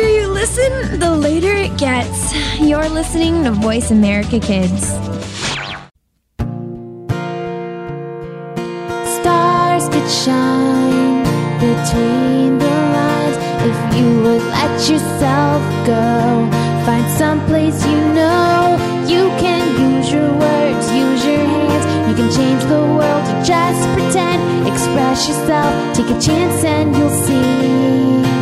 you listen, the later it gets. You're listening to Voice America Kids. Stars could shine between the lines if you would let yourself go. Find some place you know you can use your words, use your hands. You can change the world, just pretend. Express yourself, take a chance, and you'll see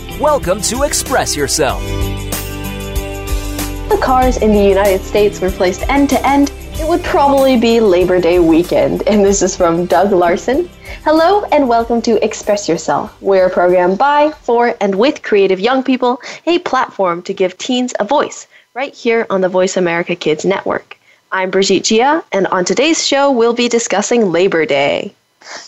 Welcome to Express Yourself. The cars in the United States were placed end to end. It would probably be Labor Day weekend. And this is from Doug Larson. Hello and welcome to Express Yourself. We're a program by, for, and with creative young people, a platform to give teens a voice right here on the Voice America Kids Network. I'm Brigitte Gia, and on today's show, we'll be discussing Labor Day.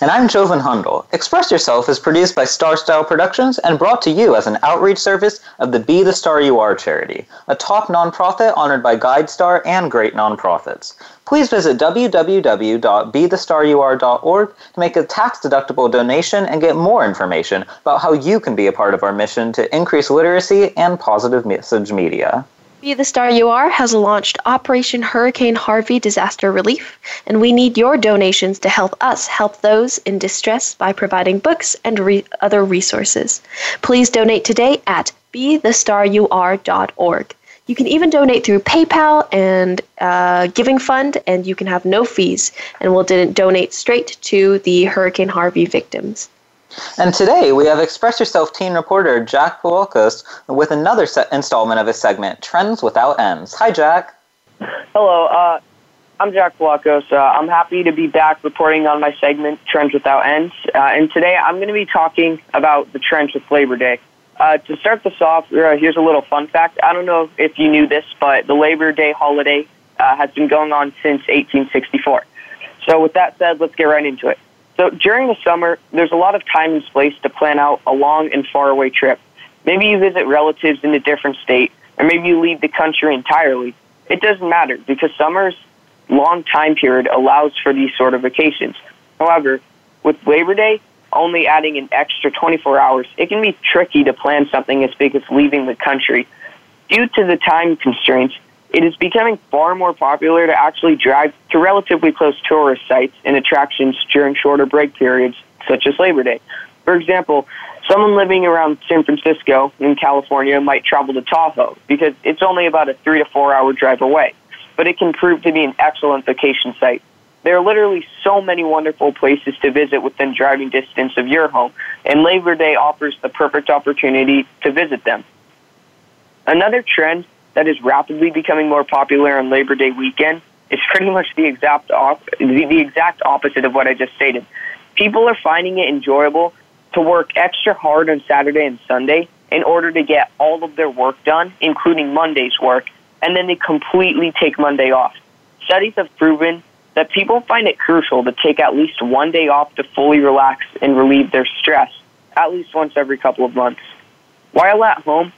And I'm Joven Hundel. Express Yourself is produced by Star Style Productions and brought to you as an outreach service of the Be the Star You Are charity, a top nonprofit honored by GuideStar and great nonprofits. Please visit www.bethestarur.org to make a tax deductible donation and get more information about how you can be a part of our mission to increase literacy and positive message media. Be the Star You Are has launched Operation Hurricane Harvey Disaster Relief, and we need your donations to help us help those in distress by providing books and re- other resources. Please donate today at bethestarur.org. You can even donate through PayPal and uh, Giving Fund, and you can have no fees, and we'll donate straight to the Hurricane Harvey victims. And today we have Express Yourself teen reporter Jack Pawlakos with another installment of his segment, Trends Without Ends. Hi, Jack. Hello, uh, I'm Jack Pawlakos. Uh, I'm happy to be back reporting on my segment, Trends Without Ends. Uh, and today I'm going to be talking about the trends with Labor Day. Uh, to start this off, uh, here's a little fun fact. I don't know if you knew this, but the Labor Day holiday uh, has been going on since 1864. So, with that said, let's get right into it. So during the summer, there's a lot of time and space to plan out a long and faraway trip. Maybe you visit relatives in a different state, or maybe you leave the country entirely. It doesn't matter because summer's long time period allows for these sort of vacations. However, with Labor Day only adding an extra 24 hours, it can be tricky to plan something as big as leaving the country. Due to the time constraints, it is becoming far more popular to actually drive to relatively close tourist sites and attractions during shorter break periods, such as Labor Day. For example, someone living around San Francisco in California might travel to Tahoe because it's only about a three to four hour drive away, but it can prove to be an excellent vacation site. There are literally so many wonderful places to visit within driving distance of your home, and Labor Day offers the perfect opportunity to visit them. Another trend that is rapidly becoming more popular on Labor Day weekend is pretty much the exact op- the, the exact opposite of what I just stated. People are finding it enjoyable to work extra hard on Saturday and Sunday in order to get all of their work done, including Monday's work, and then they completely take Monday off. Studies have proven that people find it crucial to take at least one day off to fully relax and relieve their stress, at least once every couple of months. While at home,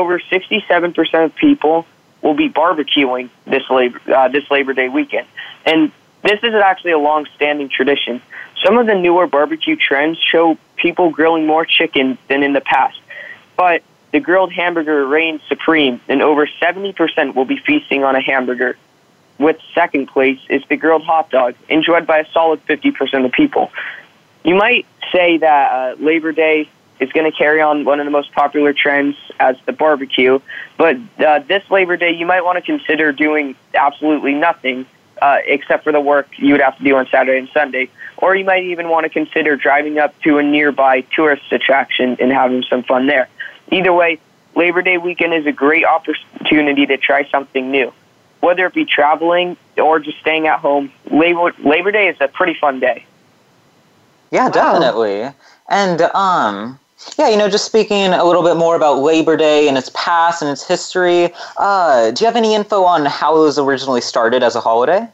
over 67% of people will be barbecuing this labor uh, this Labor Day weekend, and this is actually a long-standing tradition. Some of the newer barbecue trends show people grilling more chicken than in the past, but the grilled hamburger reigns supreme, and over 70% will be feasting on a hamburger. With second place is the grilled hot dog, enjoyed by a solid 50% of people. You might say that uh, Labor Day is going to carry on one of the most popular trends as the barbecue. But uh, this Labor Day, you might want to consider doing absolutely nothing uh, except for the work you would have to do on Saturday and Sunday. Or you might even want to consider driving up to a nearby tourist attraction and having some fun there. Either way, Labor Day weekend is a great opportunity to try something new. Whether it be traveling or just staying at home, Labor, Labor Day is a pretty fun day. Yeah, definitely. Wow. And um, Yeah, you know, just speaking a little bit more about Labor Day and its past and its history, uh, do you have any info on how it was originally started as a holiday?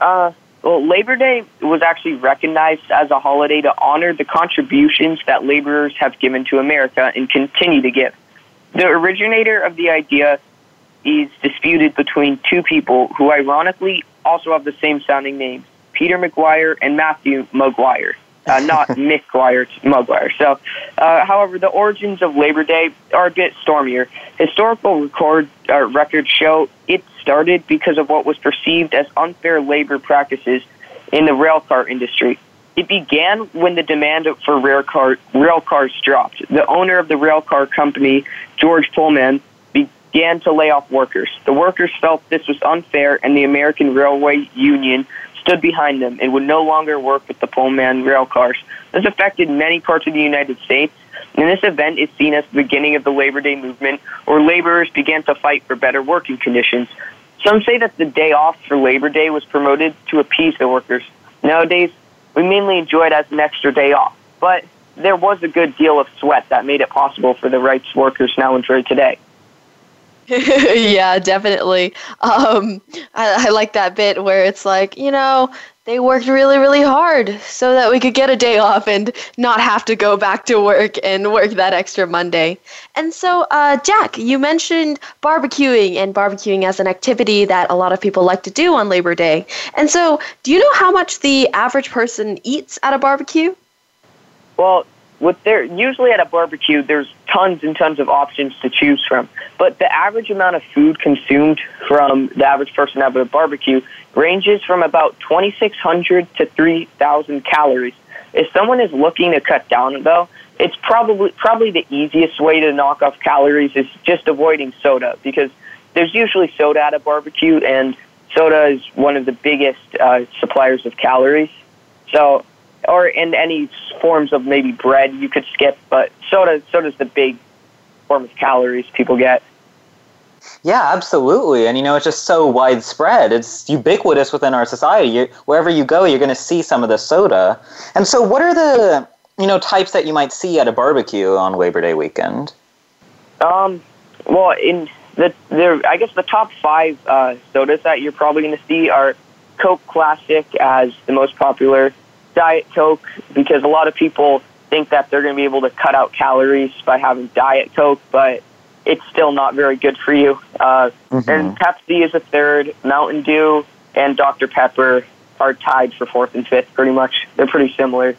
Uh, well, Labor Day was actually recognized as a holiday to honor the contributions that laborers have given to America and continue to give. The originator of the idea is disputed between two people who ironically also have the same sounding names, Peter McGuire and Matthew Maguire. Uh, not McGuire Guire, it's Mugwire. So, uh, however, the origins of Labor Day are a bit stormier. Historical record uh, records show it started because of what was perceived as unfair labor practices in the railcar industry. It began when the demand for rail, car, rail cars dropped. The owner of the railcar company, George Pullman, began to lay off workers. The workers felt this was unfair, and the American Railway Union stood behind them and would no longer work with the Pullman rail cars. This affected many parts of the United States, and this event is seen as the beginning of the Labor Day movement, where laborers began to fight for better working conditions. Some say that the day off for Labor Day was promoted to appease the workers. Nowadays, we mainly enjoy it as an extra day off, but there was a good deal of sweat that made it possible for the rights workers now enjoy today. yeah, definitely. Um, I, I like that bit where it's like, you know, they worked really, really hard so that we could get a day off and not have to go back to work and work that extra Monday. And so, uh, Jack, you mentioned barbecuing and barbecuing as an activity that a lot of people like to do on Labor Day. And so, do you know how much the average person eats at a barbecue? Well, with there usually at a barbecue there's tons and tons of options to choose from. But the average amount of food consumed from the average person at a barbecue ranges from about 2600 to 3000 calories. If someone is looking to cut down though it's probably probably the easiest way to knock off calories is just avoiding soda because there's usually soda at a barbecue and soda is one of the biggest uh, suppliers of calories. So or in any forms of maybe bread you could skip, but soda soda's the big form of calories people get. Yeah, absolutely. And you know, it's just so widespread. It's ubiquitous within our society. You, wherever you go, you're going to see some of the soda. And so, what are the you know types that you might see at a barbecue on Labor Day weekend? Um, well, in the there, I guess the top five uh, sodas that you're probably going to see are Coke Classic as the most popular. Diet Coke because a lot of people think that they're going to be able to cut out calories by having Diet Coke, but it's still not very good for you. Uh, mm-hmm. And Pepsi is a third, Mountain Dew and Dr. Pepper are tied for fourth and fifth pretty much. They're pretty similar.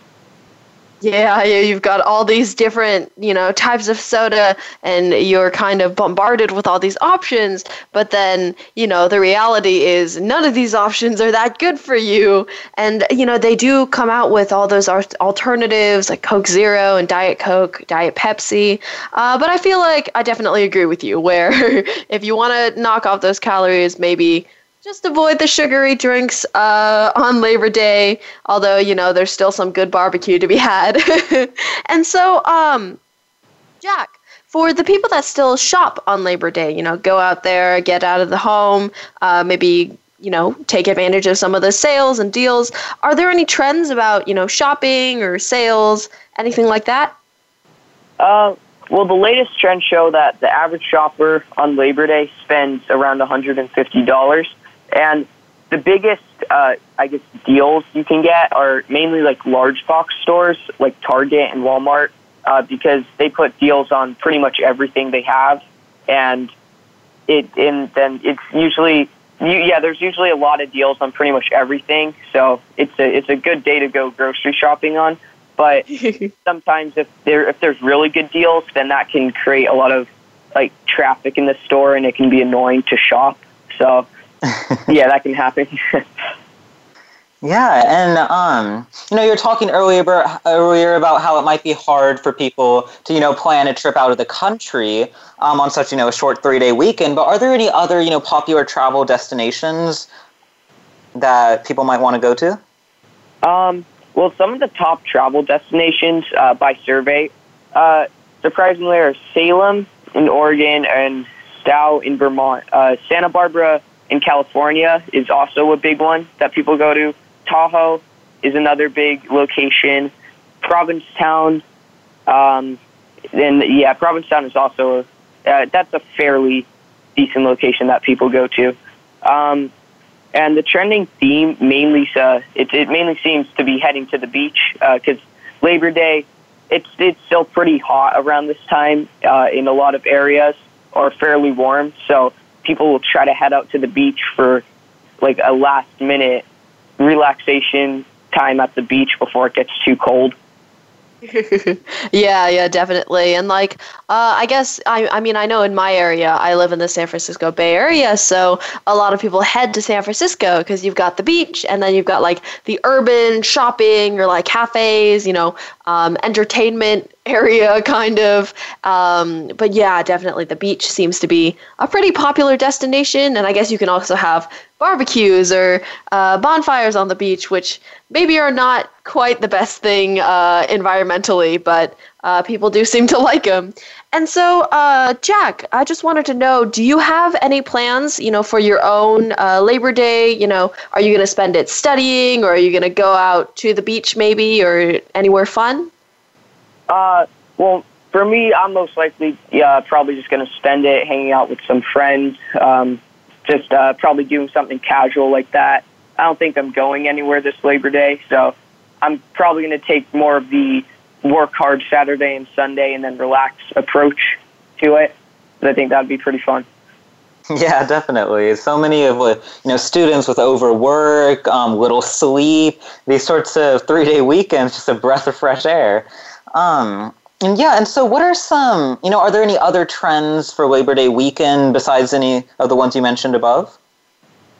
Yeah, you've got all these different, you know, types of soda and you're kind of bombarded with all these options, but then, you know, the reality is none of these options are that good for you. And, you know, they do come out with all those alternatives like Coke Zero and Diet Coke, Diet Pepsi. Uh, but I feel like I definitely agree with you where if you want to knock off those calories, maybe just avoid the sugary drinks uh, on Labor Day, although, you know, there's still some good barbecue to be had. and so, um, Jack, for the people that still shop on Labor Day, you know, go out there, get out of the home, uh, maybe, you know, take advantage of some of the sales and deals, are there any trends about, you know, shopping or sales, anything like that? Uh, well, the latest trends show that the average shopper on Labor Day spends around $150 and the biggest, uh, I guess, deals you can get are mainly like large box stores like Target and Walmart uh, because they put deals on pretty much everything they have, and it and then it's usually You, yeah, there's usually a lot of deals on pretty much everything, so it's a it's a good day to go grocery shopping on. But sometimes if there if there's really good deals, then that can create a lot of like traffic in the store, and it can be annoying to shop. So yeah, that can happen. yeah, and um, you know, you're talking earlier earlier about how it might be hard for people to you know plan a trip out of the country um, on such you know a short three day weekend. But are there any other you know popular travel destinations that people might want to go to? Um, well, some of the top travel destinations uh, by survey, uh, surprisingly, are Salem in Oregon and Stowe in Vermont. Uh, Santa Barbara in California is also a big one that people go to. Tahoe is another big location. Provincetown Um, and yeah, Provincetown is also a, uh, that's a fairly decent location that people go to. Um, and the trending theme mainly uh, it, it mainly seems to be heading to the beach because uh, Labor Day it's it's still pretty hot around this time uh, in a lot of areas or fairly warm. So people will try to head out to the beach for like a last minute relaxation time at the beach before it gets too cold. yeah, yeah, definitely. And like, uh, I guess I, I mean, I know in my area, I live in the San Francisco Bay Area, so a lot of people head to San Francisco because you've got the beach, and then you've got like the urban shopping or like cafes, you know, um, entertainment area kind of. Um, but yeah, definitely the beach seems to be a pretty popular destination, and I guess you can also have barbecues or uh, bonfires on the beach, which maybe are not quite the best thing uh, environmentally, but uh, people do seem to like them. And so, uh, Jack, I just wanted to know: Do you have any plans, you know, for your own uh, Labor Day? You know, are you going to spend it studying, or are you going to go out to the beach, maybe, or anywhere fun? Uh, well, for me, I'm most likely, yeah, probably just going to spend it hanging out with some friends. Um, just uh, probably doing something casual like that. I don't think I'm going anywhere this Labor Day, so I'm probably going to take more of the work hard Saturday and Sunday and then relax approach to it. I think that'd be pretty fun. Yeah, definitely. So many of the you know students with overwork, um, little sleep, these sorts of three day weekends, just a breath of fresh air. Um, and yeah, and so what are some, you know, are there any other trends for Labor Day weekend besides any of the ones you mentioned above?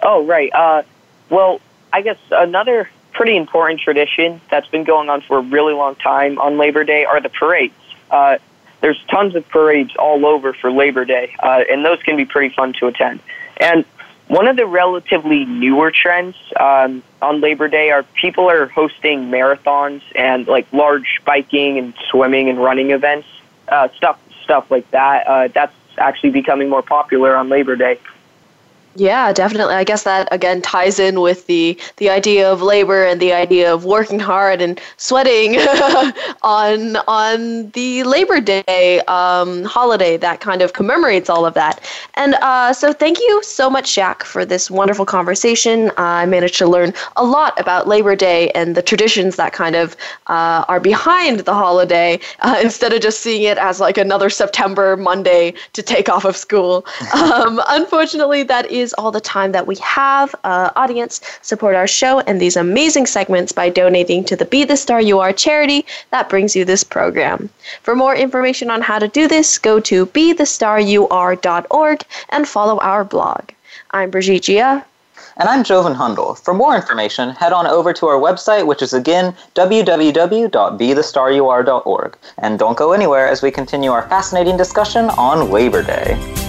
Oh, right. Uh, well, I guess another pretty important tradition that's been going on for a really long time on Labor Day are the parades. Uh, there's tons of parades all over for Labor Day, uh, and those can be pretty fun to attend. And one of the relatively newer trends um, on Labor Day are people are hosting marathons and like large biking and swimming and running events, uh, stuff stuff like that. Uh, that's actually becoming more popular on Labor Day. Yeah, definitely. I guess that again ties in with the the idea of labor and the idea of working hard and sweating on on the Labor Day um, holiday that kind of commemorates all of that. And uh, so, thank you so much, Jack, for this wonderful conversation. I managed to learn a lot about Labor Day and the traditions that kind of uh, are behind the holiday uh, instead of just seeing it as like another September Monday to take off of school. Um, unfortunately, that is all the time that we have. Uh, audience, support our show and these amazing segments by donating to the Be the Star You Are charity that brings you this program. For more information on how to do this, go to bethestarur.org and follow our blog. I'm Brigitte Gia. And I'm Joven Hundel. For more information, head on over to our website, which is again www.bethestarur.org. And don't go anywhere as we continue our fascinating discussion on Labor Day.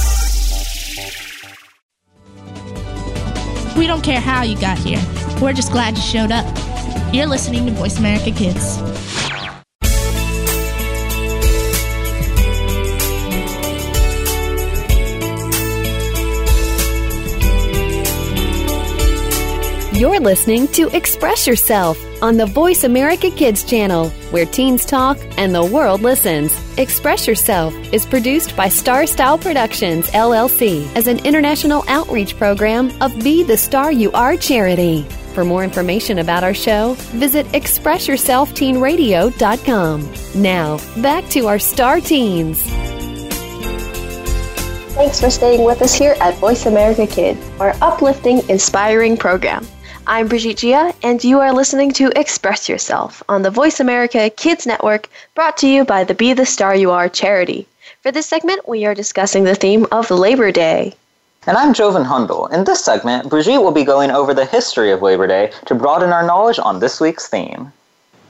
We don't care how you got here. We're just glad you showed up. You're listening to Voice America Kids. You're listening to Express Yourself on the Voice America Kids channel, where teens talk and the world listens. Express Yourself is produced by Star Style Productions, LLC, as an international outreach program of Be the Star You Are charity. For more information about our show, visit ExpressYourselfTeenRadio.com. Now, back to our Star Teens. Thanks for staying with us here at Voice America Kids, our uplifting, inspiring program. I'm Brigitte Gia, and you are listening to Express Yourself on the Voice America Kids Network, brought to you by the Be the Star You Are charity. For this segment, we are discussing the theme of Labor Day. And I'm Joven Hundel. In this segment, Brigitte will be going over the history of Labor Day to broaden our knowledge on this week's theme.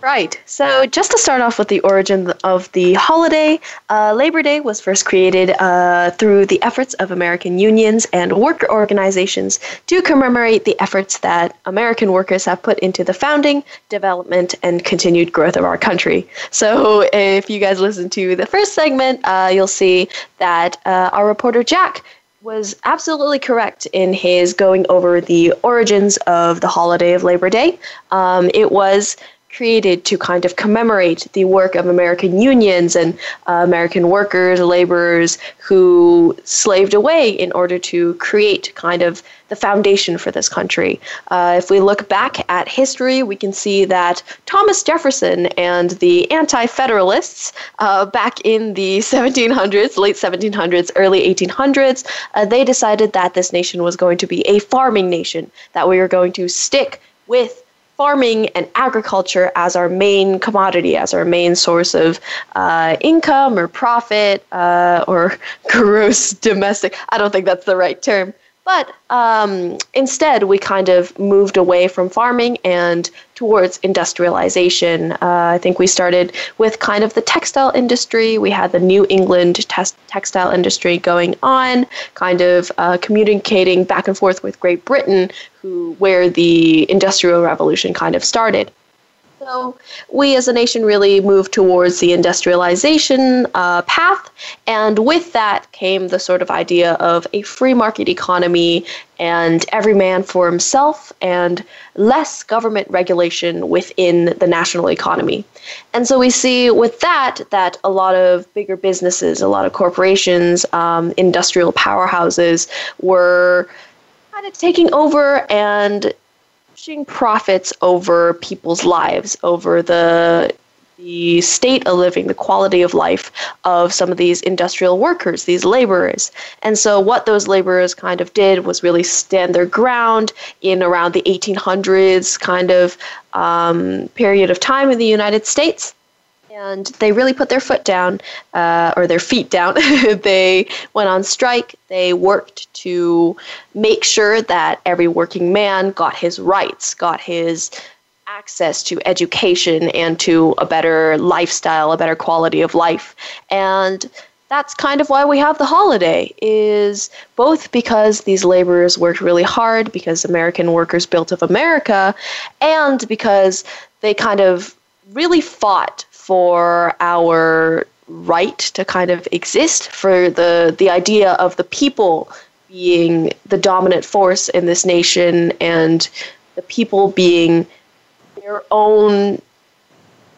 Right. So, just to start off with the origin of the holiday, uh, Labor Day was first created uh, through the efforts of American unions and worker organizations to commemorate the efforts that American workers have put into the founding, development, and continued growth of our country. So, if you guys listen to the first segment, uh, you'll see that uh, our reporter Jack was absolutely correct in his going over the origins of the holiday of Labor Day. Um, it was created to kind of commemorate the work of American unions and uh, American workers, laborers who slaved away in order to create kind of the foundation for this country. Uh, if we look back at history, we can see that Thomas Jefferson and the Anti Federalists uh, back in the 1700s, late 1700s, early 1800s, uh, they decided that this nation was going to be a farming nation, that we were going to stick with farming and agriculture as our main commodity, as our main source of uh, income or profit uh, or gross domestic. I don't think that's the right term. But um, instead, we kind of moved away from farming and towards industrialization. Uh, I think we started with kind of the textile industry. We had the New England te- textile industry going on, kind of uh, communicating back and forth with Great Britain, who where the Industrial Revolution kind of started. So we as a nation really moved towards the industrialization uh, path, and with that came the sort of idea of a free market economy and every man for himself and less government regulation within the national economy. And so we see with that that a lot of bigger businesses, a lot of corporations, um, industrial powerhouses were kind of taking over and profits over people's lives, over the the state of living, the quality of life of some of these industrial workers, these laborers. And so, what those laborers kind of did was really stand their ground in around the 1800s kind of um, period of time in the United States and they really put their foot down uh, or their feet down. They went on strike. They worked to make sure that every working man got his rights got his access to education and to a better lifestyle a better quality of life. And that's kind of why we have the holiday is both because these laborers worked really hard because american workers built up america and because they kind of really fought for our right to kind of exist, for the the idea of the people being the dominant force in this nation and the people being their own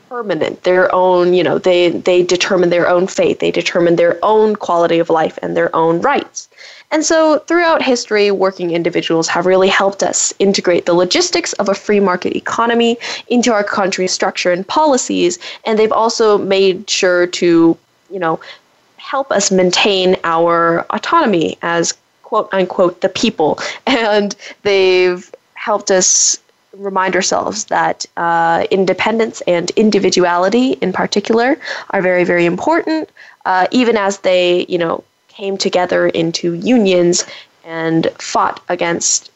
permanent their own you know they they determine their own fate they determine their own quality of life and their own rights and so, throughout history, working individuals have really helped us integrate the logistics of a free market economy into our country's structure and policies. And they've also made sure to, you know, help us maintain our autonomy as quote unquote the people. And they've helped us remind ourselves that uh, independence and individuality in particular are very, very important, uh, even as they, you know, came together into unions and fought against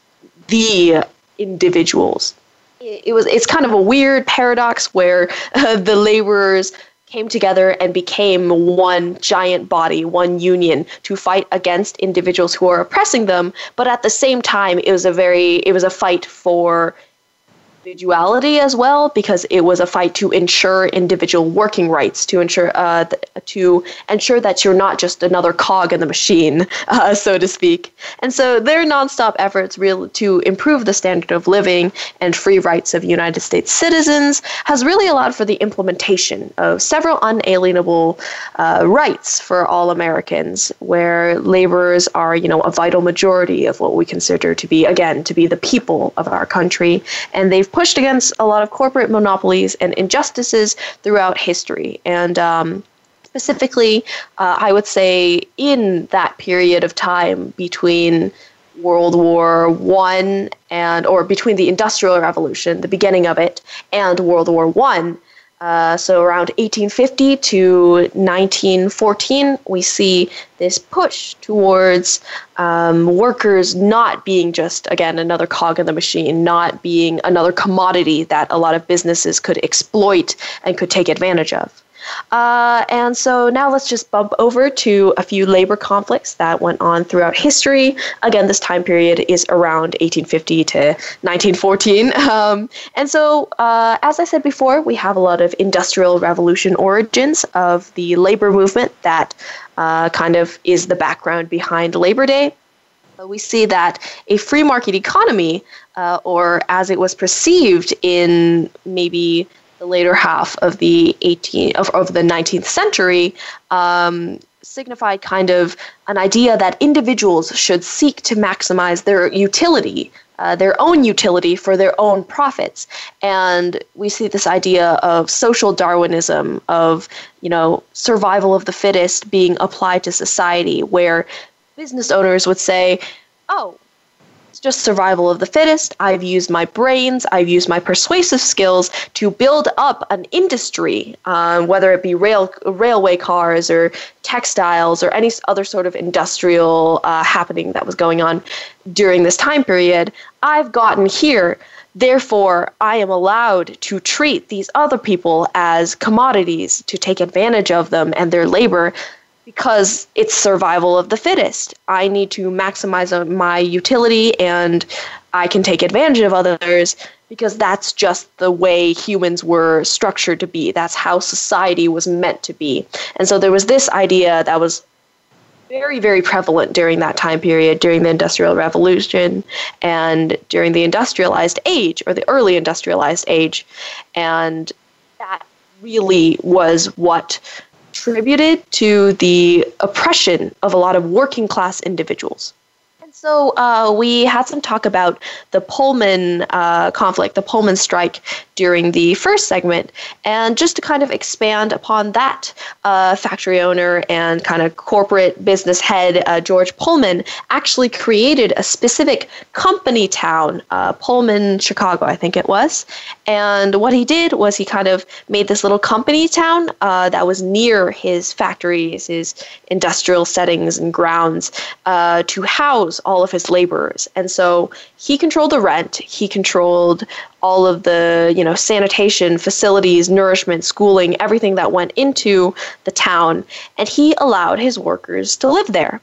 the individuals. It was it's kind of a weird paradox where uh, the laborers came together and became one giant body, one union to fight against individuals who are oppressing them, but at the same time it was a very it was a fight for individuality as well because it was a fight to ensure individual working rights to ensure uh, th- to ensure that you're not just another cog in the machine uh, so to speak. And so their nonstop efforts real to improve the standard of living and free rights of united states citizens has really allowed for the implementation of several unalienable uh, rights for all americans where laborers are you know a vital majority of what we consider to be again to be the people of our country. And they've pushed against a lot of corporate monopolies and injustices throughout history. And um, specifically, uh, I would say in that period of time between World War One and or between the Industrial Revolution, the beginning of it, and World War One, Uh, so around 1850 to 1914, we see this push towards um, workers not being just, again, another cog in the machine, not being another commodity that a lot of businesses could exploit and could take advantage of. Uh, and so now let's just bump over to a few labor conflicts that went on throughout history. Again, this time period is around 1850 to 1914. Um, and so, uh, as I said before, we have a lot of industrial revolution origins of the labor movement that uh, kind of is the background behind Labor Day. We see that a free market economy, uh, or as it was perceived in maybe the later half of the 18 of, of the 19th century um, signified kind of an idea that individuals should seek to maximize their utility uh, their own utility for their own profits. And we see this idea of social darwinism of you know survival of the fittest being applied to society where business owners would say oh it's just survival of the fittest. I've used my brains, I've used my persuasive skills to build up an industry, um, whether it be rail railway cars or textiles or any other sort of industrial uh, happening that was going on during this time period. I've gotten here. Therefore, I am allowed to treat these other people as commodities to take advantage of them and their labor because it's survival of the fittest. I need to maximize my utility and I can take advantage of others because that's just the way humans were structured to be. That's how society was meant to be. And so there was this idea that was very, very prevalent during that time period, during the Industrial Revolution and during the industrialized age or the early industrialized age. And that really was what attributed to the oppression of a lot of working class individuals. And so uh, we had some talk about the Pullman uh, conflict, the Pullman strike during the first segment, and just to kind of expand upon that, uh, factory owner and kind of corporate business head uh, George Pullman actually created a specific company town, uh, Pullman, Chicago, I think it was. And what he did was he kind of made this little company town uh, that was near his factories, his industrial settings and grounds to house all of his laborers. And so he controlled the rent, he controlled all of the, you know, sanitation, facilities, nourishment, schooling, everything that went into the town, and he allowed his workers to live there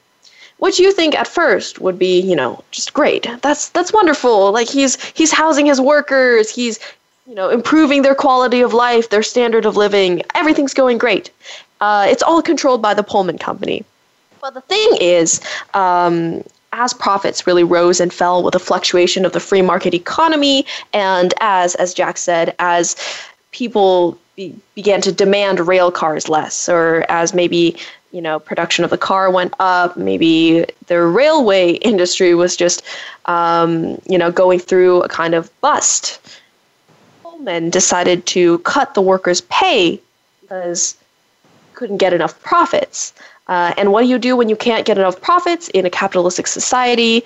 which you think at first would be you know just great. That's that's wonderful. Like he's he's housing his workers. He's you know improving their quality of life their standard of living. Everything's going great. Uh, it's all controlled by the pullman company. But the thing is um, as profits really rose and fell with the fluctuation of the free market economy, and as, as Jack said, as people be, began to demand rail cars less, or as maybe you know production of the car went up, maybe the railway industry was just um, you know going through a kind of bust. Pullman decided to cut the workers' pay because couldn't get enough profits. Uh, and what do you do when you can't get enough profits in a capitalistic society?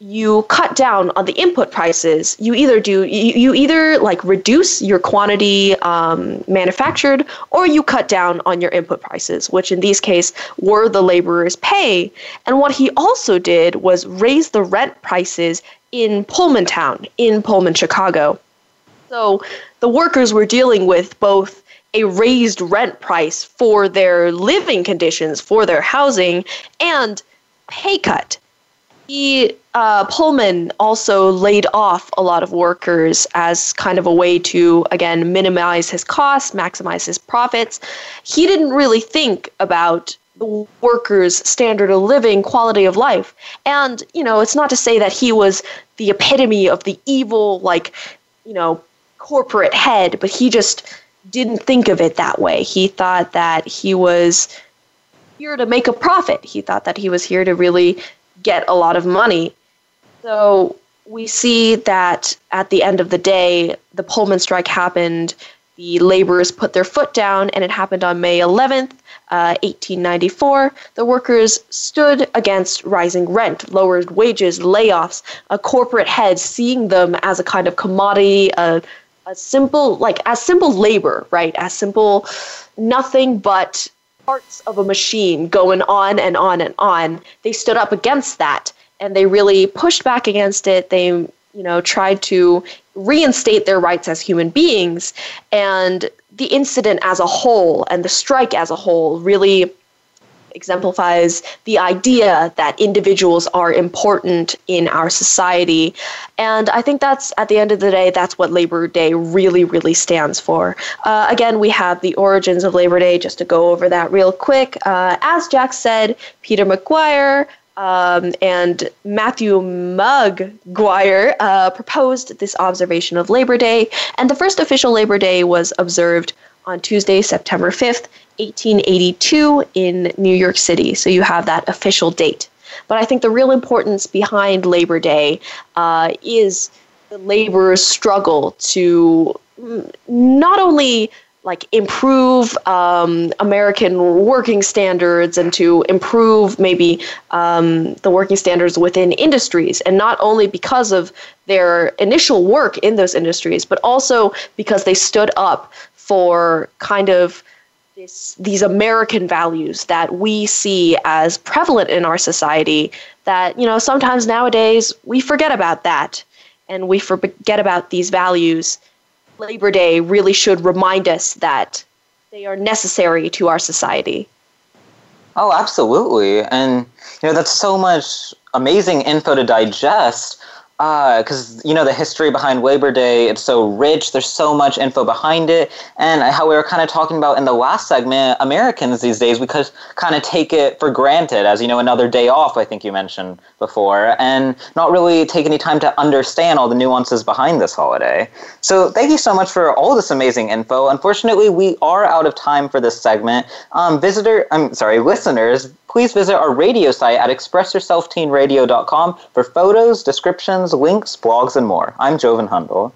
You cut down on the input prices. You either do you, you either like reduce your quantity um, manufactured, or you cut down on your input prices, which in these case were the laborers' pay. And what he also did was raise the rent prices in Pullman Town, in Pullman, Chicago. So the workers were dealing with both a raised rent price for their living conditions, for their housing, and pay cut. He, uh, Pullman also laid off a lot of workers as kind of a way to, again, minimize his costs, maximize his profits. He didn't really think about the workers' standard of living, quality of life. And, you know, it's not to say that he was the epitome of the evil, like, you know, corporate head, but he just didn't think of it that way. He thought that he was here to make a profit. He thought that he was here to really get a lot of money. So we see that at the end of the day, the Pullman strike happened. The laborers put their foot down, and it happened on May 11th, uh, 1894. The workers stood against rising rent, lowered wages, layoffs, a corporate head seeing them as a kind of commodity, a a simple like as simple labor, right? As simple nothing but parts of a machine going on and on and on. They stood up against that and they really pushed back against it. They, you know, tried to reinstate their rights as human beings and the incident as a whole and the strike as a whole really exemplifies the idea that individuals are important in our society. And I think that's, at the end of the day, that's what Labor Day really, really stands for. Uh, again, we have the origins of Labor Day, just to go over that real quick. Uh, as Jack said, Peter McGuire, um, and Matthew Maguire uh, proposed this observation of Labor Day, and the first official Labor Day was observed on Tuesday, September 5th, 1882 in New York City. So you have that official date. But I think the real importance behind Labor Day uh, is the laborers' struggle to not only like improve um, American working standards and to improve maybe um, the working standards within industries, and not only because of their initial work in those industries, but also because they stood up for kind of this, these American values that we see as prevalent in our society that, you know, sometimes nowadays we forget about that and we forget about these values. Labor Day really should remind us that they are necessary to our society. Oh, absolutely. And, you know, that's so much amazing info to digest because uh, you know the history behind Labor Day, it's so rich. There's so much info behind it, and how we were kind of talking about in the last segment, Americans these days we could kind of take it for granted as you know another day off. I think you mentioned before, and not really take any time to understand all the nuances behind this holiday. So thank you so much for all this amazing info. Unfortunately, we are out of time for this segment. Um, visitor, I'm sorry, listeners please visit our radio site at expressyourselfteenradio.com for photos, descriptions, links, blogs, and more. I'm Joven Hundal.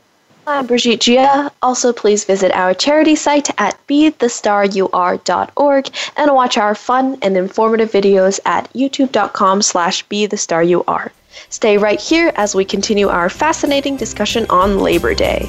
I'm Brigitte Gia. Also, please visit our charity site at bethestarur.org and watch our fun and informative videos at youtube.com slash bethestarur. Stay right here as we continue our fascinating discussion on Labor Day.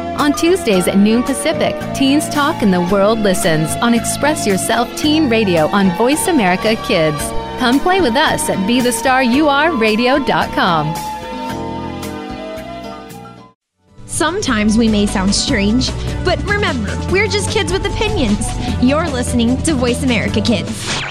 On Tuesdays at noon Pacific, Teens Talk and the World Listens on Express Yourself Teen Radio on Voice America Kids. Come play with us at BeTheStarYouAreRadio.com. Sometimes we may sound strange, but remember, we're just kids with opinions. You're listening to Voice America Kids.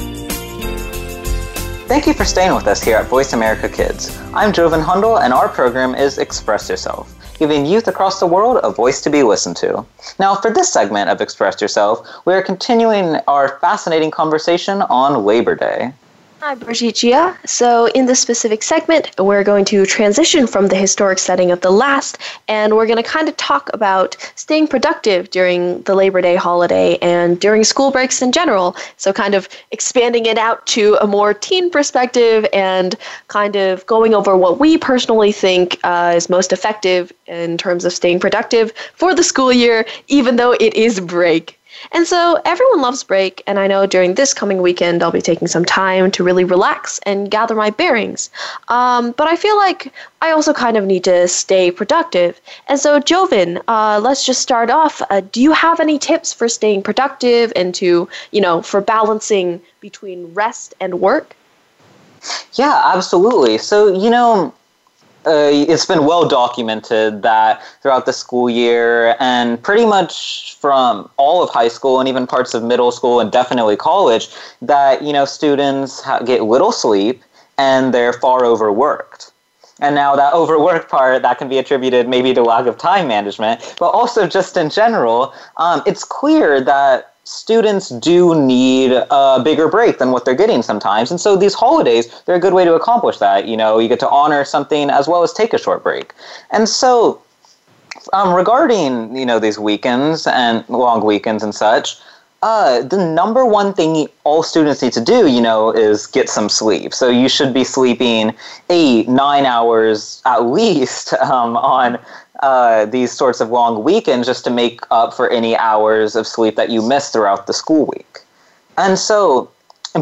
Thank you for staying with us here at Voice America Kids. I'm Joven Hundal, and our program is Express Yourself, giving youth across the world a voice to be listened to. Now, for this segment of Express Yourself, we are continuing our fascinating conversation on Labor Day. Hi, Brigitte Gia. So, in this specific segment, we're going to transition from the historic setting of the last, and we're going to kind of talk about staying productive during the Labor Day holiday and during school breaks in general. So, kind of expanding it out to a more teen perspective and kind of going over what we personally think uh, is most effective in terms of staying productive for the school year, even though it is break. And so everyone loves break, and I know during this coming weekend I'll be taking some time to really relax and gather my bearings. Um, but I feel like I also kind of need to stay productive. And so, Joven, uh, let's just start off. Uh, do you have any tips for staying productive and to, you know, for balancing between rest and work? Yeah, absolutely. So, you know, uh, it's been well documented that throughout the school year and pretty much from all of high school and even parts of middle school and definitely college that you know students ha- get little sleep and they're far overworked. And now that overwork part that can be attributed maybe to lack of time management but also just in general um, it's clear that students do need a bigger break than what they're getting sometimes. And so these holidays, they're a good way to accomplish that. You know, you get to honor something as well as take a short break. And so um, regarding, you know, these weekends and long weekends and such, uh, the number one thing all students need to do, you know, is get some sleep. So you should be sleeping eight, nine hours at least um, on uh, these sorts of long weekends just to make up for any hours of sleep that you miss throughout the school week. And so,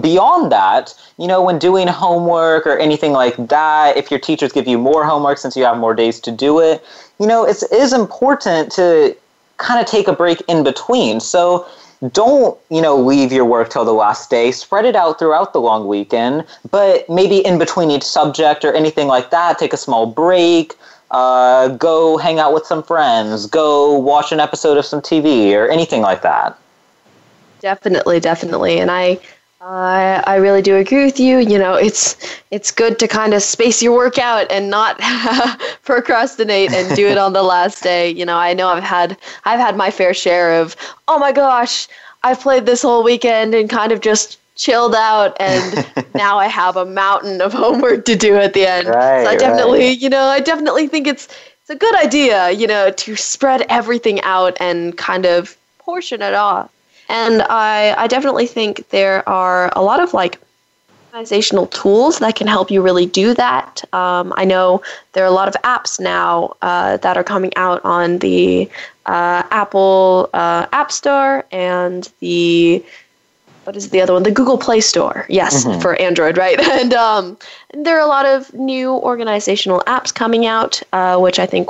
beyond that, you know, when doing homework or anything like that, if your teachers give you more homework since you have more days to do it, you know, it is important to kind of take a break in between. So, don't you know leave your work till the last day spread it out throughout the long weekend but maybe in between each subject or anything like that take a small break uh, go hang out with some friends, go watch an episode of some TV or anything like that. Definitely, definitely, and I, I, I really do agree with you. You know, it's it's good to kind of space your workout and not procrastinate and do it on the last day. You know, I know I've had I've had my fair share of oh my gosh, I've played this whole weekend and kind of just chilled out and now I have a mountain of homework to do at the end. Right, so I definitely, right. you know, I definitely think it's it's a good idea, you know, to spread everything out and kind of portion it off. And I I definitely think there are a lot of like organizational tools that can help you really do that. Um, I know there are a lot of apps now uh, that are coming out on the uh, Apple uh, App Store and the what is the other one? The Google Play Store. Yes, Mhm. for Android, right? And um, there are a lot of new organizational apps coming out, uh, which I think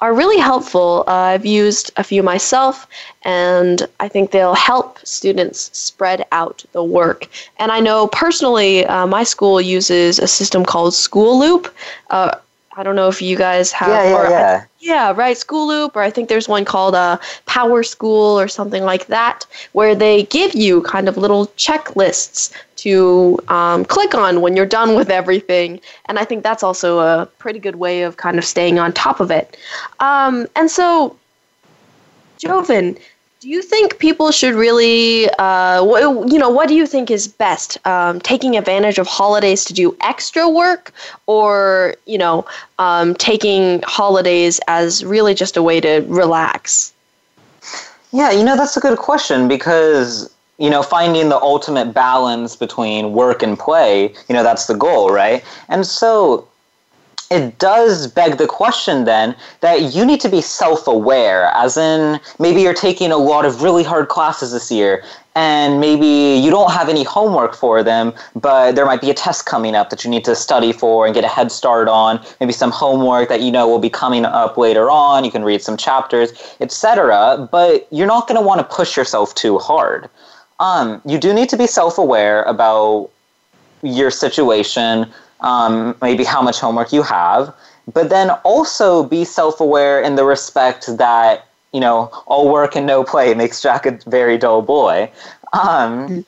are really helpful. Uh, I've used a few myself, and I think they'll help students spread out the work. And I know personally, uh, my school uses a system called School Loop. Uh, I don't know if you guys have. Yeah, yeah, or- yeah. Yeah, right. School Loop, or I think there's one called uh, Power School or something like that, where they give you kind of little checklists to um, click on when you're done with everything. And I think that's also a pretty good way of kind of staying on top of it. Um, and so, Joven, do you think people should really, uh, you know, what do you think is best? Um, taking advantage of holidays to do extra work, or you know, um, taking holidays as really just a way to relax? Yeah, you know, that's a good question because, you know, finding the ultimate balance between work and play, you know, that's the goal, right? And so it does beg the question then that you need to be self aware, as in maybe you're taking a lot of really hard classes this year. And maybe you don't have any homework for them, but there might be a test coming up that you need to study for and get a head start on. Maybe some homework that you know will be coming up later on. You can read some chapters, etc. But you're not going to want to push yourself too hard. Um, you do need to be self-aware about your situation, um, maybe how much homework you have, but then also be self-aware in the respect that you know all work and no play makes Jack a very dull boy. Um,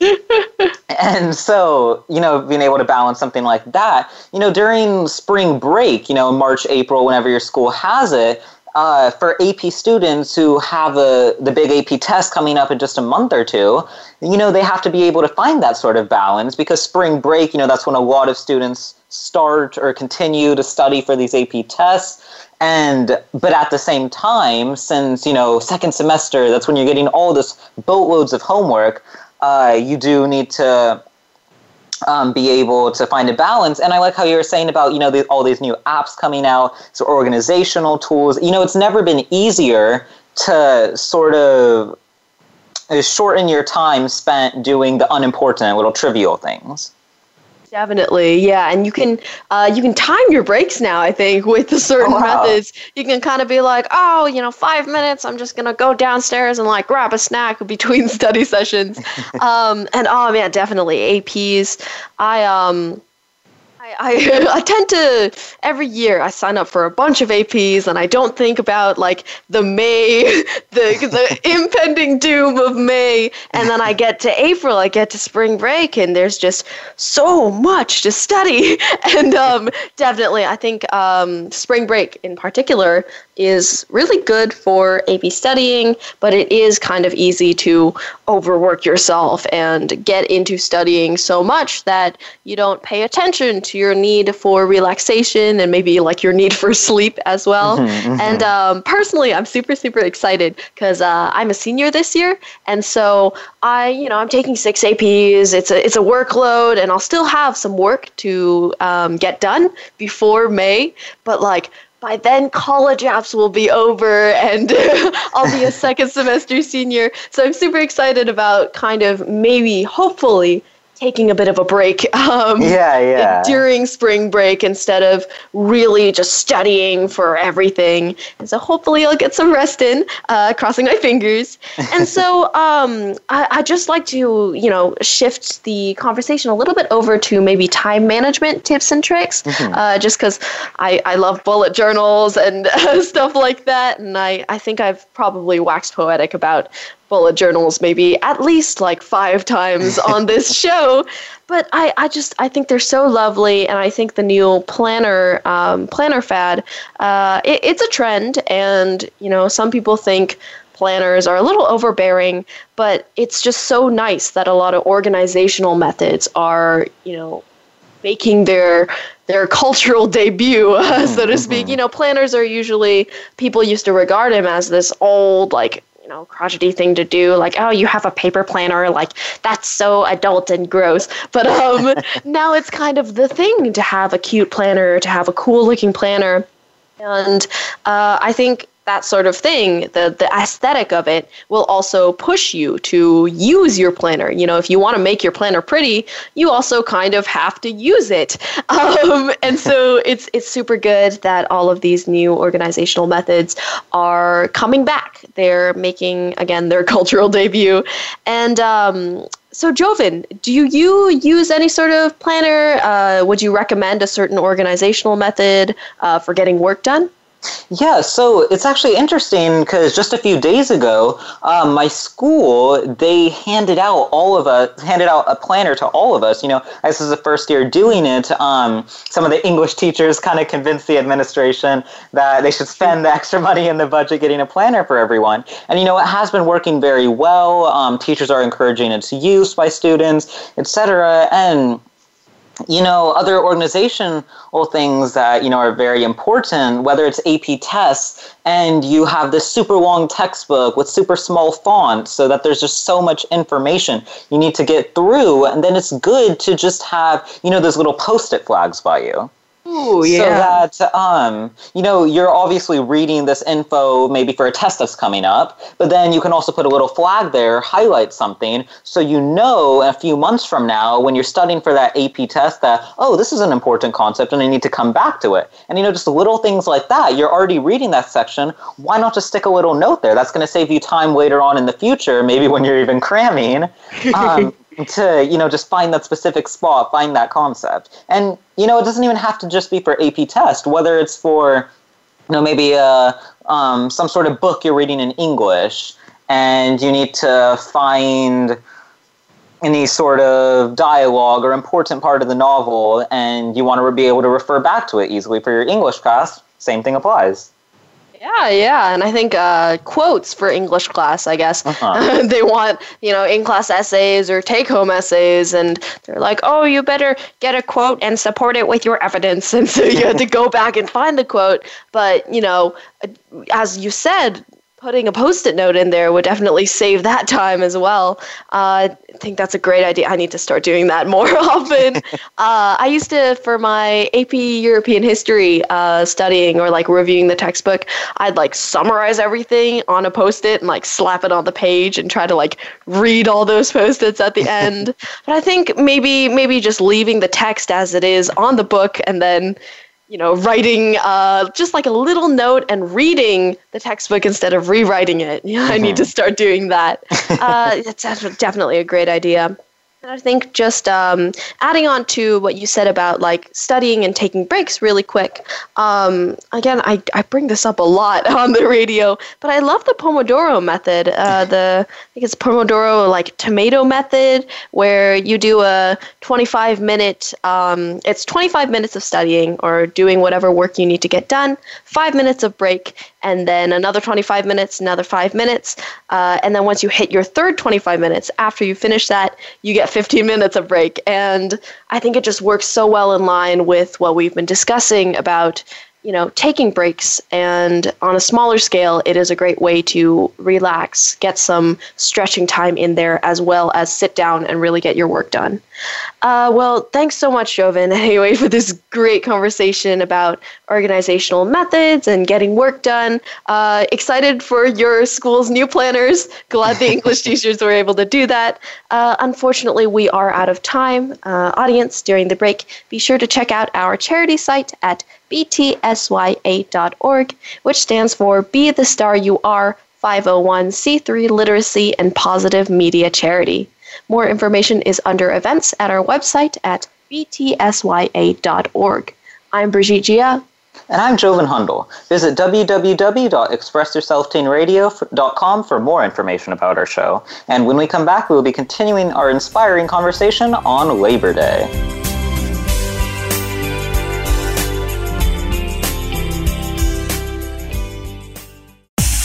and so, you know, being able to balance something like that, you know, during spring break, you know, March, April, whenever your school has it, uh, for AP students who have a, the big AP test coming up in just a month or two, you know, they have to be able to find that sort of balance because spring break, you know, that's when a lot of students start or continue to study for these AP tests. And, but at the same time, since, you know, second semester, that's when you're getting all this boatloads of homework, uh, you do need to um, be able to find a balance. And I like how you were saying about you know the, all these new apps coming out, so organizational tools. You know, it's never been easier to sort of shorten your time spent doing the unimportant little trivial things. Definitely, yeah, and you can uh, you can time your breaks now. I think with the certain Oh, wow. methods, you can kind of be like, oh, you know, five minutes. I'm just gonna go downstairs and like grab a snack between study sessions. um, and oh man, definitely APs. I um. I, I, I tend to every year I sign up for a bunch of APs and I don't think about like the May the the impending doom of May. And then I get to April I get to spring break and there's just so much to study. And um, definitely I think um, spring break in particular is really good for AP studying but it is kind of easy to overwork yourself and get into studying so much that you don't pay attention to your need for relaxation and maybe like your need for sleep as well. Mhm, mhm. And um, personally, I'm super super excited because uh, I'm a senior this year, and so I you know I'm taking six APs. It's a it's a workload, and I'll still have some work to um, get done before May, but like. By then, college apps will be over, and I'll be a second semester senior. So I'm super excited about kind of maybe, hopefully, taking a bit of a break um, Yeah, yeah. during spring break instead of really just studying for everything. And so hopefully I'll get some rest in, uh, crossing my fingers. And so um, I, I just like to, you know, shift the conversation a little bit over to maybe time management tips and tricks, Mhm. uh, just because I, I love bullet journals and stuff like that. And I, I think I've probably waxed poetic about bullet journals maybe at least like five times on this show. But I, I just I think they're so lovely, and I think the new planner um, planner fad uh, it, it's a trend, and you know some people think planners are a little overbearing, but it's just so nice that a lot of organizational methods are you know making their their cultural debut, uh, so to speak. You know, planners are usually people used to regard them as this old like you know crotchety thing to do like oh you have a paper planner like that's so adult and gross. But um now it's kind of the thing to have a cute planner to have a cool looking planner. And uh, I think that sort of thing, the the aesthetic of it, will also push you to use your planner. You know, if you want to make your planner pretty, you also kind of have to use it. Um, and so it's it's super good that all of these new organizational methods are coming back. They're making again their cultural debut, and. Um, so, Joven, do you, you use any sort of planner? Uh, would you recommend a certain organizational method uh, for getting work done? Yeah, so it's actually interesting because just a few days ago, um, my school they handed out all of us handed out a planner to all of us. You know, this is the first year doing it. Um, some of the English teachers kind of convinced the administration that they should spend the extra money in the budget getting a planner for everyone. And you know, it has been working very well. Um, teachers are encouraging its use by students, etc. And you know, other organizational things that, you know, are very important, whether it's AP tests and you have this super long textbook with super small font so that there's just so much information you need to get through. And then it's good to just have, you know, those little post-it flags by you. Ooh, So that um, you know you're obviously reading this info maybe for a test that's coming up, but then you can also put a little flag there, highlight something, so you know a few months from now when you're studying for that AP test that oh this is an important concept and I need to come back to it. And you know just little things like that. You're already reading that section. Why not just stick a little note there? That's going to save you time later on in the future, maybe when you're even cramming. Um, to you know just find that specific spot find that concept. And you know it doesn't even have to just be for ap test whether it's for you know maybe uh, um, some sort of book you're reading in english and you need to find any sort of dialogue or important part of the novel and you want to be able to refer back to it easily for your english class same thing applies Yeah, yeah, and I think uh, quotes for English class. I guess Uh-huh. they want you know in class essays or take home essays, and they're like, oh, you better get a quote and support it with your evidence, and so you have to go back and find the quote. But you know, as you said, putting a post-it note in there would definitely save that time as well. Uh, I think that's a great idea. I need to start doing that more often. uh, I used to, for my AP European history uh, studying or like reviewing the textbook, I'd like summarize everything on a post-it and like slap it on the page and try to like read all those post-its at the end. but I think maybe maybe just leaving the text as it is on the book and then you know, writing uh, just like a little note and reading the textbook instead of rewriting it. Yeah, mm-hmm. I need to mm-hmm. start doing that. Uh, it's definitely a great idea. And I think just um, adding on to what you said about like studying and taking breaks really quick. Um, again, I, I bring this up a lot on the radio, but I love the Pomodoro method. Uh, the I think it's Pomodoro like tomato method, where you do a 25 minute. Um, it's 25 minutes of studying or doing whatever work you need to get done. Five minutes of break, and then another 25 minutes, another five minutes, uh, and then once you hit your third 25 minutes, after you finish that, you get 15 minutes of break. And I think it just works so well in line with what we've been discussing about you know, taking breaks and on a smaller scale, it is a great way to relax, get some stretching time in there, as well as sit down and really get your work done. Uh, well, thanks so much, Joven, anyway, for this great conversation about organizational methods and getting work done. Uh, excited for your school's new planners. Glad the English teachers were able to do that. Uh, unfortunately, we are out of time. Uh, audience, during the break, be sure to check out our charity site at btsya.org, which stands for Be the Star You Are 501c3 Literacy and Positive Media Charity. More information is under events at our website at btsya.org. I'm Brigitte Gia. And I'm Joven Hundal. Visit www.expressyourselfteenradio.com for more information about our show. And when we come back, we will be continuing our inspiring conversation on Labor Day.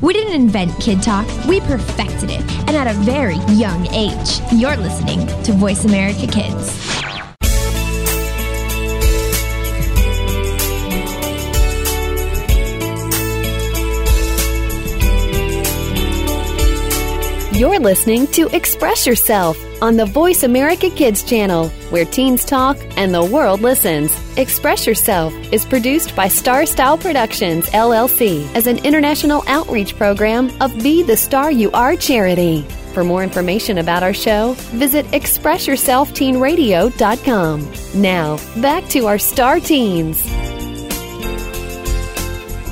We didn't invent Kid Talk, we perfected it, and at a very young age. You're listening to Voice America Kids. You're listening to Express Yourself on the Voice America Kids channel, where teens talk and the world listens. Express Yourself is produced by Star Style Productions, LLC, as an international outreach program of Be the Star You Are charity. For more information about our show, visit ExpressYourselfTeenRadio.com. Now, back to our Star Teens.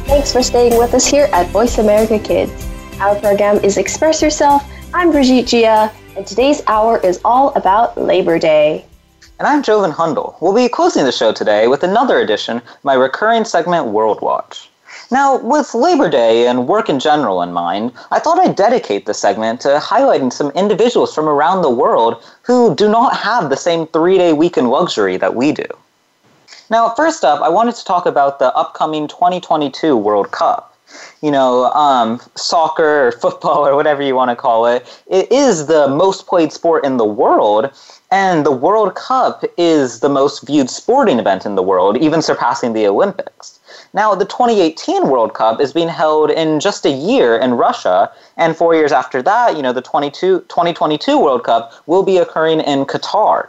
Thanks for staying with us here at Voice America Kids. Our program is Express Yourself I'm Brigitte Gia, and today's hour is all about Labor Day. And I'm Joven Hundal. We'll be closing the show today with another edition of my recurring segment, World Watch. Now, with Labor Day and work in general in mind, I thought I'd dedicate the segment to highlighting some individuals from around the world who do not have the same three day weekend luxury that we do. Now, first up, I wanted to talk about the upcoming 2022 World Cup you know, um, soccer or football or whatever you want to call it, it is the most played sport in the world. And the World Cup is the most viewed sporting event in the world, even surpassing the Olympics. Now, the 2018 World Cup is being held in just a year in Russia, and four years after that, you know, the 22, 2022 World Cup will be occurring in Qatar.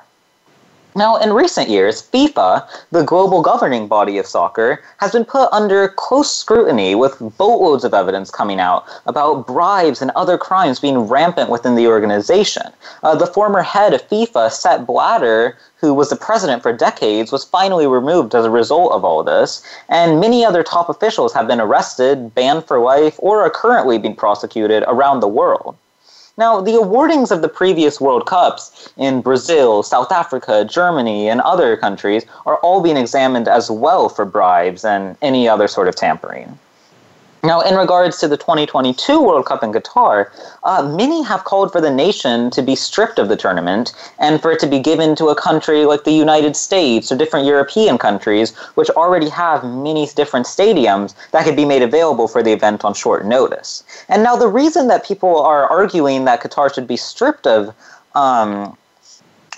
Now, in recent years, FIFA, the global governing body of soccer, has been put under close scrutiny with boatloads of evidence coming out about bribes and other crimes being rampant within the organization. Uh, the former head of FIFA, Sepp Blatter, who was the president for decades, was finally removed as a result of all this, and many other top officials have been arrested, banned for life, or are currently being prosecuted around the world. Now, the awardings of the previous World Cups in Brazil, South Africa, Germany, and other countries are all being examined as well for bribes and any other sort of tampering. Now, in regards to the 2022 World Cup in Qatar, uh, many have called for the nation to be stripped of the tournament and for it to be given to a country like the United States or different European countries, which already have many different stadiums that could be made available for the event on short notice. And now, the reason that people are arguing that Qatar should be stripped of um,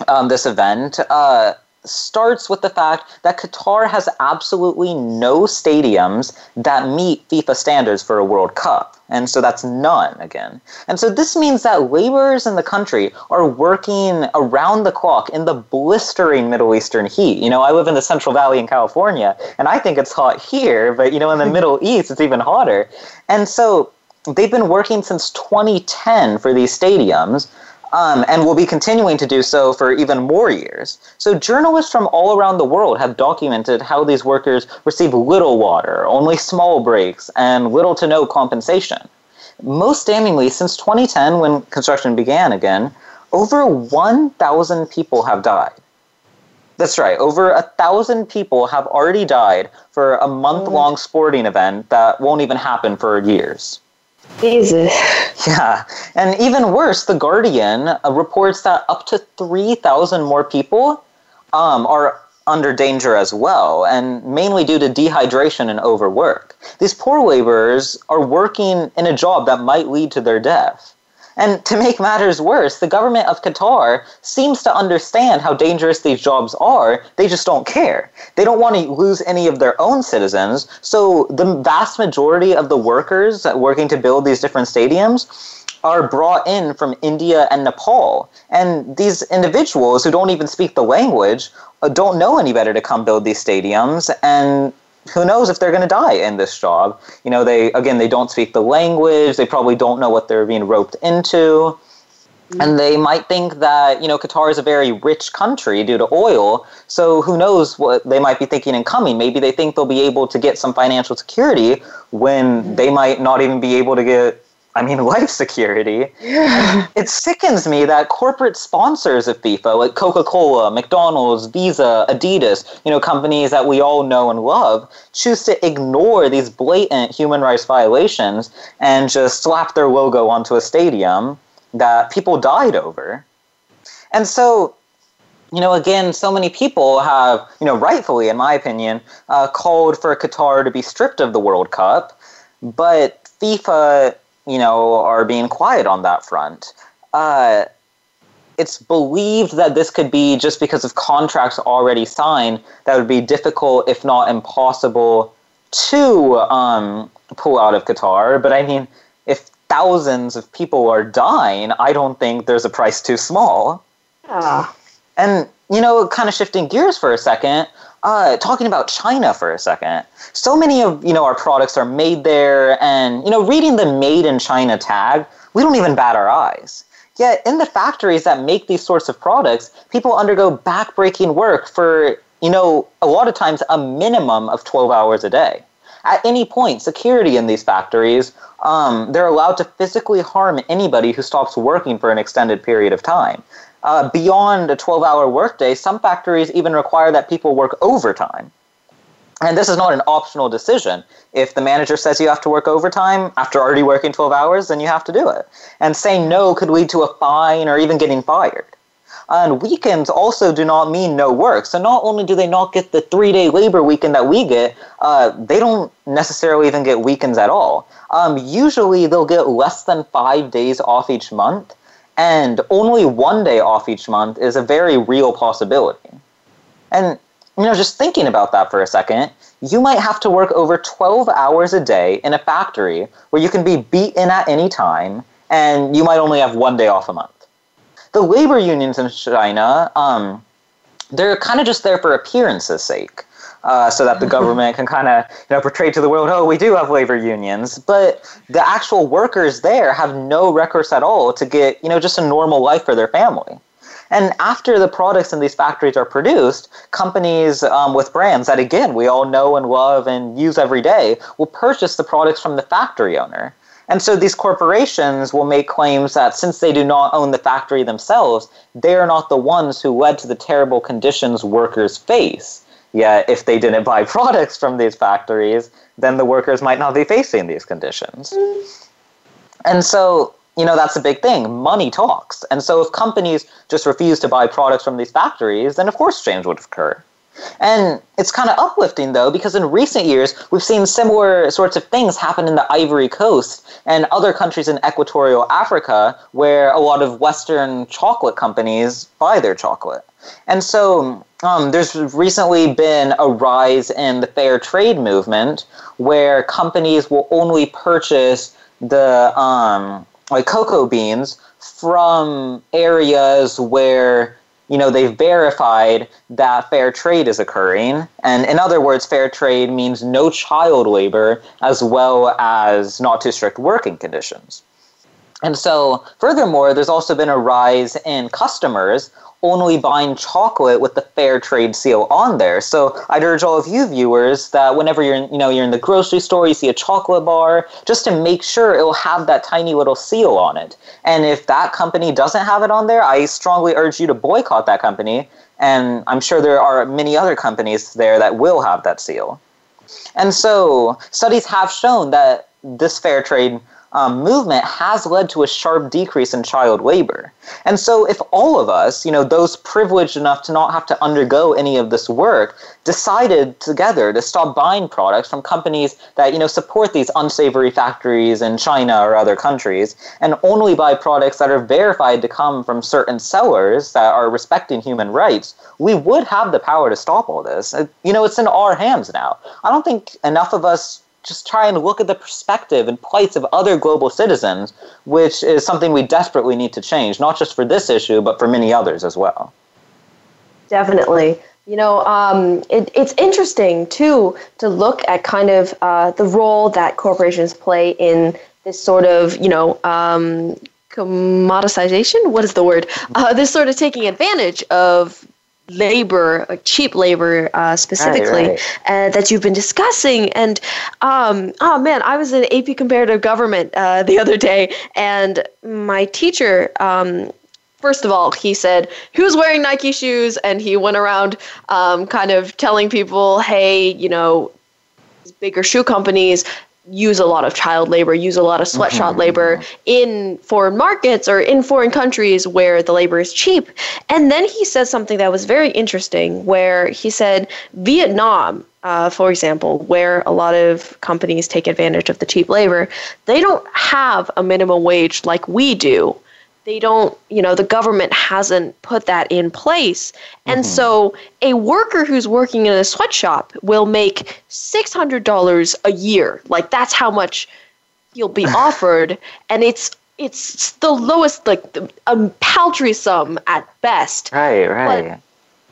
um, this event uh, starts with the fact that Qatar has absolutely no stadiums that meet FIFA standards for a World Cup. And so that's none again. And so this means that laborers in the country are working around the clock in the blistering Middle Eastern heat. You know, I live in the Central Valley in California, and I think it's hot here, but you know, in the Middle East, it's even hotter. And so they've been working since 2010 for these stadiums um, and will be continuing to do so for even more years. So, journalists from all around the world have documented how these workers receive little water, only small breaks, and little to no compensation. Most damningly, since 2010, when construction began again, over 1,000 people have died. That's right, over a thousand people have already died for a month long sporting event that won't even happen for years. Jesus. Yeah. And even worse, The Guardian uh, reports that up to 3,000 more people um, are under danger as well, and mainly due to dehydration and overwork. These poor laborers are working in a job that might lead to their death. And to make matters worse, the government of Qatar seems to understand how dangerous these jobs are. They just don't care. They don't want to lose any of their own citizens. So the vast majority of the workers working to build these different stadiums are brought in from India and Nepal. And these individuals who don't even speak the language uh, don't know any better to come build these stadiums. And who knows if they're going to die in this job. You know they again they don't speak the language they probably don't know what they're being roped into. Mm. And they might think that you know Qatar is a very rich country due to oil so who knows what they might be thinking in coming. Maybe they think they'll be able to get some financial security when they might not even be able to get I mean, life security. it sickens me that corporate sponsors of FIFA, like Coca Cola, McDonald's, Visa, Adidas, you know, companies that we all know and love, choose to ignore these blatant human rights violations and just slap their logo onto a stadium that people died over. And so, you know, again, so many people have, you know, rightfully, in my opinion, uh, called for Qatar to be stripped of the World Cup. But FIFA you know, are being quiet on that front. Uh, it's believed that this could be just because of contracts already signed that would be difficult, if not impossible, to um, pull out of Qatar. But I mean, if thousands of people are dying, I don't think there's a price too small. Ah. And, you know, kind of shifting gears for a second, uh, talking about China for a second. So many of you know our products are made there, and you know, reading the "Made in China" tag, we don't even bat our eyes. Yet in the factories that make these sorts of products, people undergo backbreaking work for you know a lot of times a minimum of 12 hours a day. At any point, security in these factories, um, they're allowed to physically harm anybody who stops working for an extended period of time uh, beyond a 12 hour workday, some factories even require that people work overtime. And this is not an optional decision. If the manager says you have to work overtime after already working 12 hours, then you have to do it. And saying no could lead to a fine or even getting fired. And weekends also do not mean no work. So not only do they not get the three day labor weekend that we get, uh, they don't necessarily even get weekends at all. Um, usually they'll get less than five days off each month and only one day off each month is a very real possibility. And, you know, just thinking about that for a second, you might have to work over 12 hours a day in a factory where you can be beaten at any time and you might only have one day off a month. The labor unions in China, um, they're kind of just there for appearance's sake uh, so that the government can kind of you know portray to the world, oh, we do have labor unions, but the actual workers there have no recourse at all to get you know just a normal life for their family. And after the products in these factories are produced, companies um, with brands that, again, we all know and love and use every day will purchase the products from the factory owner. And so these corporations will make claims that since they do not own the factory themselves, they are not the ones who led to the terrible conditions workers face Yet, if they didn't buy products from these factories, then the workers might not be facing these conditions. Mm-hmm. And so, you know, that's a big thing. Money talks. And so, if companies just refuse to buy products from these factories, then of course change would occur. And it's kind of uplifting though, because in recent years, we've seen similar sorts of things happen in the Ivory Coast and other countries in equatorial Africa where a lot of Western chocolate companies buy their chocolate. And so um, there's recently been a rise in the fair trade movement where companies will only purchase the um, like cocoa beans from areas where you know they've verified that fair trade is occurring. And in other words fair trade means no child labor as well as not too strict working conditions. And so furthermore there's also been a rise in customers only buying chocolate with the fair trade seal on there. So I'd urge all of you viewers that whenever you're in, you know you're in the grocery store, you see a chocolate bar, just to make sure it will have that tiny little seal on it. And if that company doesn't have it on there, I strongly urge you to boycott that company. And I'm sure there are many other companies there that will have that seal. And so studies have shown that this fair trade um, movement has led to a sharp decrease in child labor. And so, if all of us, you know, those privileged enough to not have to undergo any of this work, decided together to stop buying products from companies that, you know, support these unsavory factories in China or other countries, and only buy products that are verified to come from certain sellers that are respecting human rights, we would have the power to stop all this. You know, it's in our hands now. I don't think enough of us just try and look at the perspective and plights of other global citizens, which is something we desperately need to change, not just for this issue, but for many others as well. Definitely. You know, um, it, it's interesting too to look at kind of uh, the role that corporations play in this sort of, you know, um, commoditization. What is the word? Uh, this sort of taking advantage of labor, like cheap labor uh, specifically, right, right. Uh, that you've been discussing. And um, oh man, I was in AP Comparative Government uh, the other day, and my teacher. Um, first of all, he said, Who's wearing Nike shoes? And he went around um, kind of telling people, Hey, you know, bigger shoe companies use a lot of child labor, use a lot of sweatshop mm-hmm. labor in foreign markets or in foreign countries where the labor is cheap. And then he said something that was very interesting, where he said Vietnam, uh, for example, where a lot of companies take advantage of the cheap labor, they don't have a minimum wage like we do they don't, you know, the government hasn't put that in place. And mm-hmm. so a worker who's working in a sweatshop will make $600 a year. Like that's how much you'll be offered and it's it's the lowest like the, a paltry sum at best. Right, right. But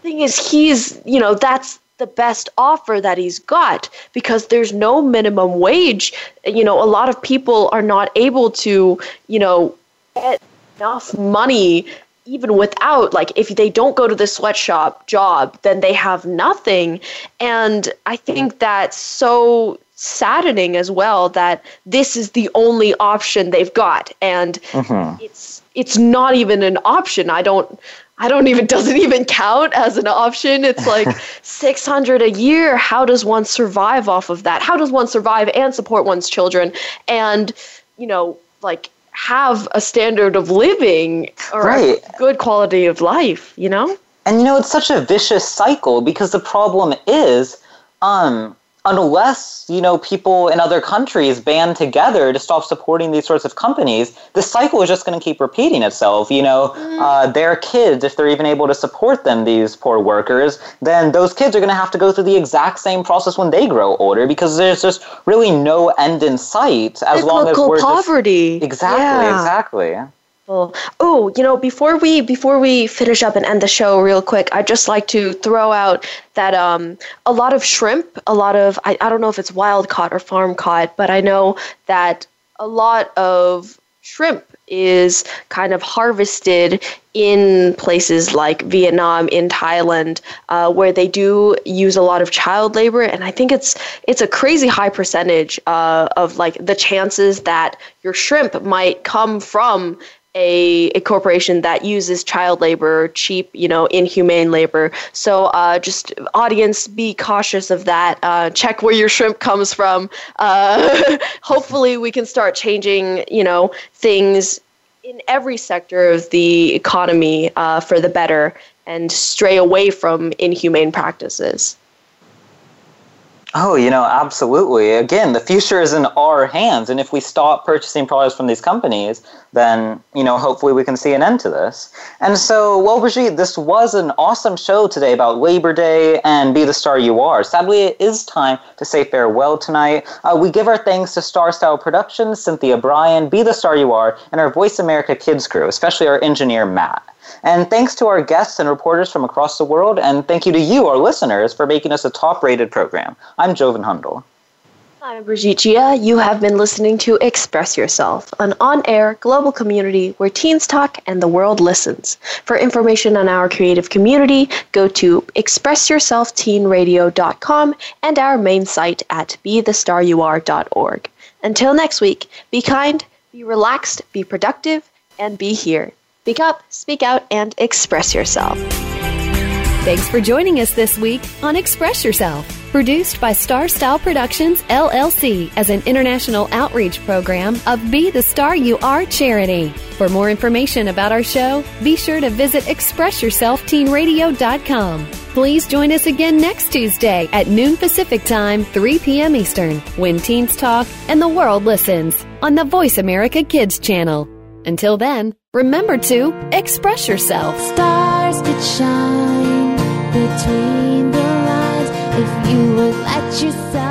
thing is he's, you know, that's the best offer that he's got because there's no minimum wage. You know, a lot of people are not able to, you know, get enough money even without like if they don't go to the sweatshop job then they have nothing. And i think that's so saddening as well that this is the only option they've got. And mm-hmm. it's it's not even an option. I don't i don't even doesn't even count as an option. It's like 600 a year. How does one survive off of that? How does one survive and support one's children? And you know like have a standard of living or right. a good quality of life, you know? And you know, it's such a vicious cycle because the problem is um, unless you know people in other countries band together to stop supporting these sorts of companies the cycle is just going to keep repeating itself you know mm. uh, their kids if they're even able to support them these poor workers then those kids are going to have to go through the exact same process when they grow older because there's just really no end in sight as long as we're poverty just, exactly yeah. exactly Oh, you know, before we before we finish up and end the show real quick, I'd just like to throw out that um, a lot of shrimp, a lot of I, I don't know if it's wild caught or farm caught, but I know that a lot of shrimp is kind of harvested in places like Vietnam, in Thailand, uh, where they do use a lot of child labor, and I think it's it's a crazy high percentage uh, of like the chances that your shrimp might come from a, a corporation that uses child labor, cheap, you know, inhumane labor. So uh, just audience, be cautious of that. Uh, check where your shrimp comes from. Uh, hopefully, we can start changing, you know, things in every sector of the economy uh, for the better and stray away from inhumane practices. Oh, you know, absolutely. Again, the future is in our hands. And if we stop purchasing products from these companies, then, you know, hopefully we can see an end to this. And so, well, Brigitte, this was an awesome show today about Labor Day and Be the Star You Are. Sadly, it is time to say farewell tonight. Uh, we give our thanks to Star Style Productions, Cynthia Brian, Be the Star You Are, and our Voice America Kids crew, especially our engineer, Matt. And thanks to our guests and reporters from across the world, and thank you to you, our listeners, for making us a top rated program. I'm Joven Hundal. I'm Brigitte Gia. You have been listening to Express Yourself, an on air global community where teens talk and the world listens. For information on our creative community, go to expressyourselfteenradio.com and our main site at bethestaryouare.org. Until next week, be kind, be relaxed, be productive, and be here. Speak up, speak out, and express yourself. Thanks for joining us this week on Express Yourself, produced by Star Style Productions LLC as an international outreach program of Be the Star You Are charity. For more information about our show, be sure to visit expressyourselfteenradio.com. Please join us again next Tuesday at noon Pacific Time, 3 p.m. Eastern, when teens talk and the world listens on the Voice America Kids channel. Until then, remember to express yourself. Stars could shine between the lines if you would let yourself.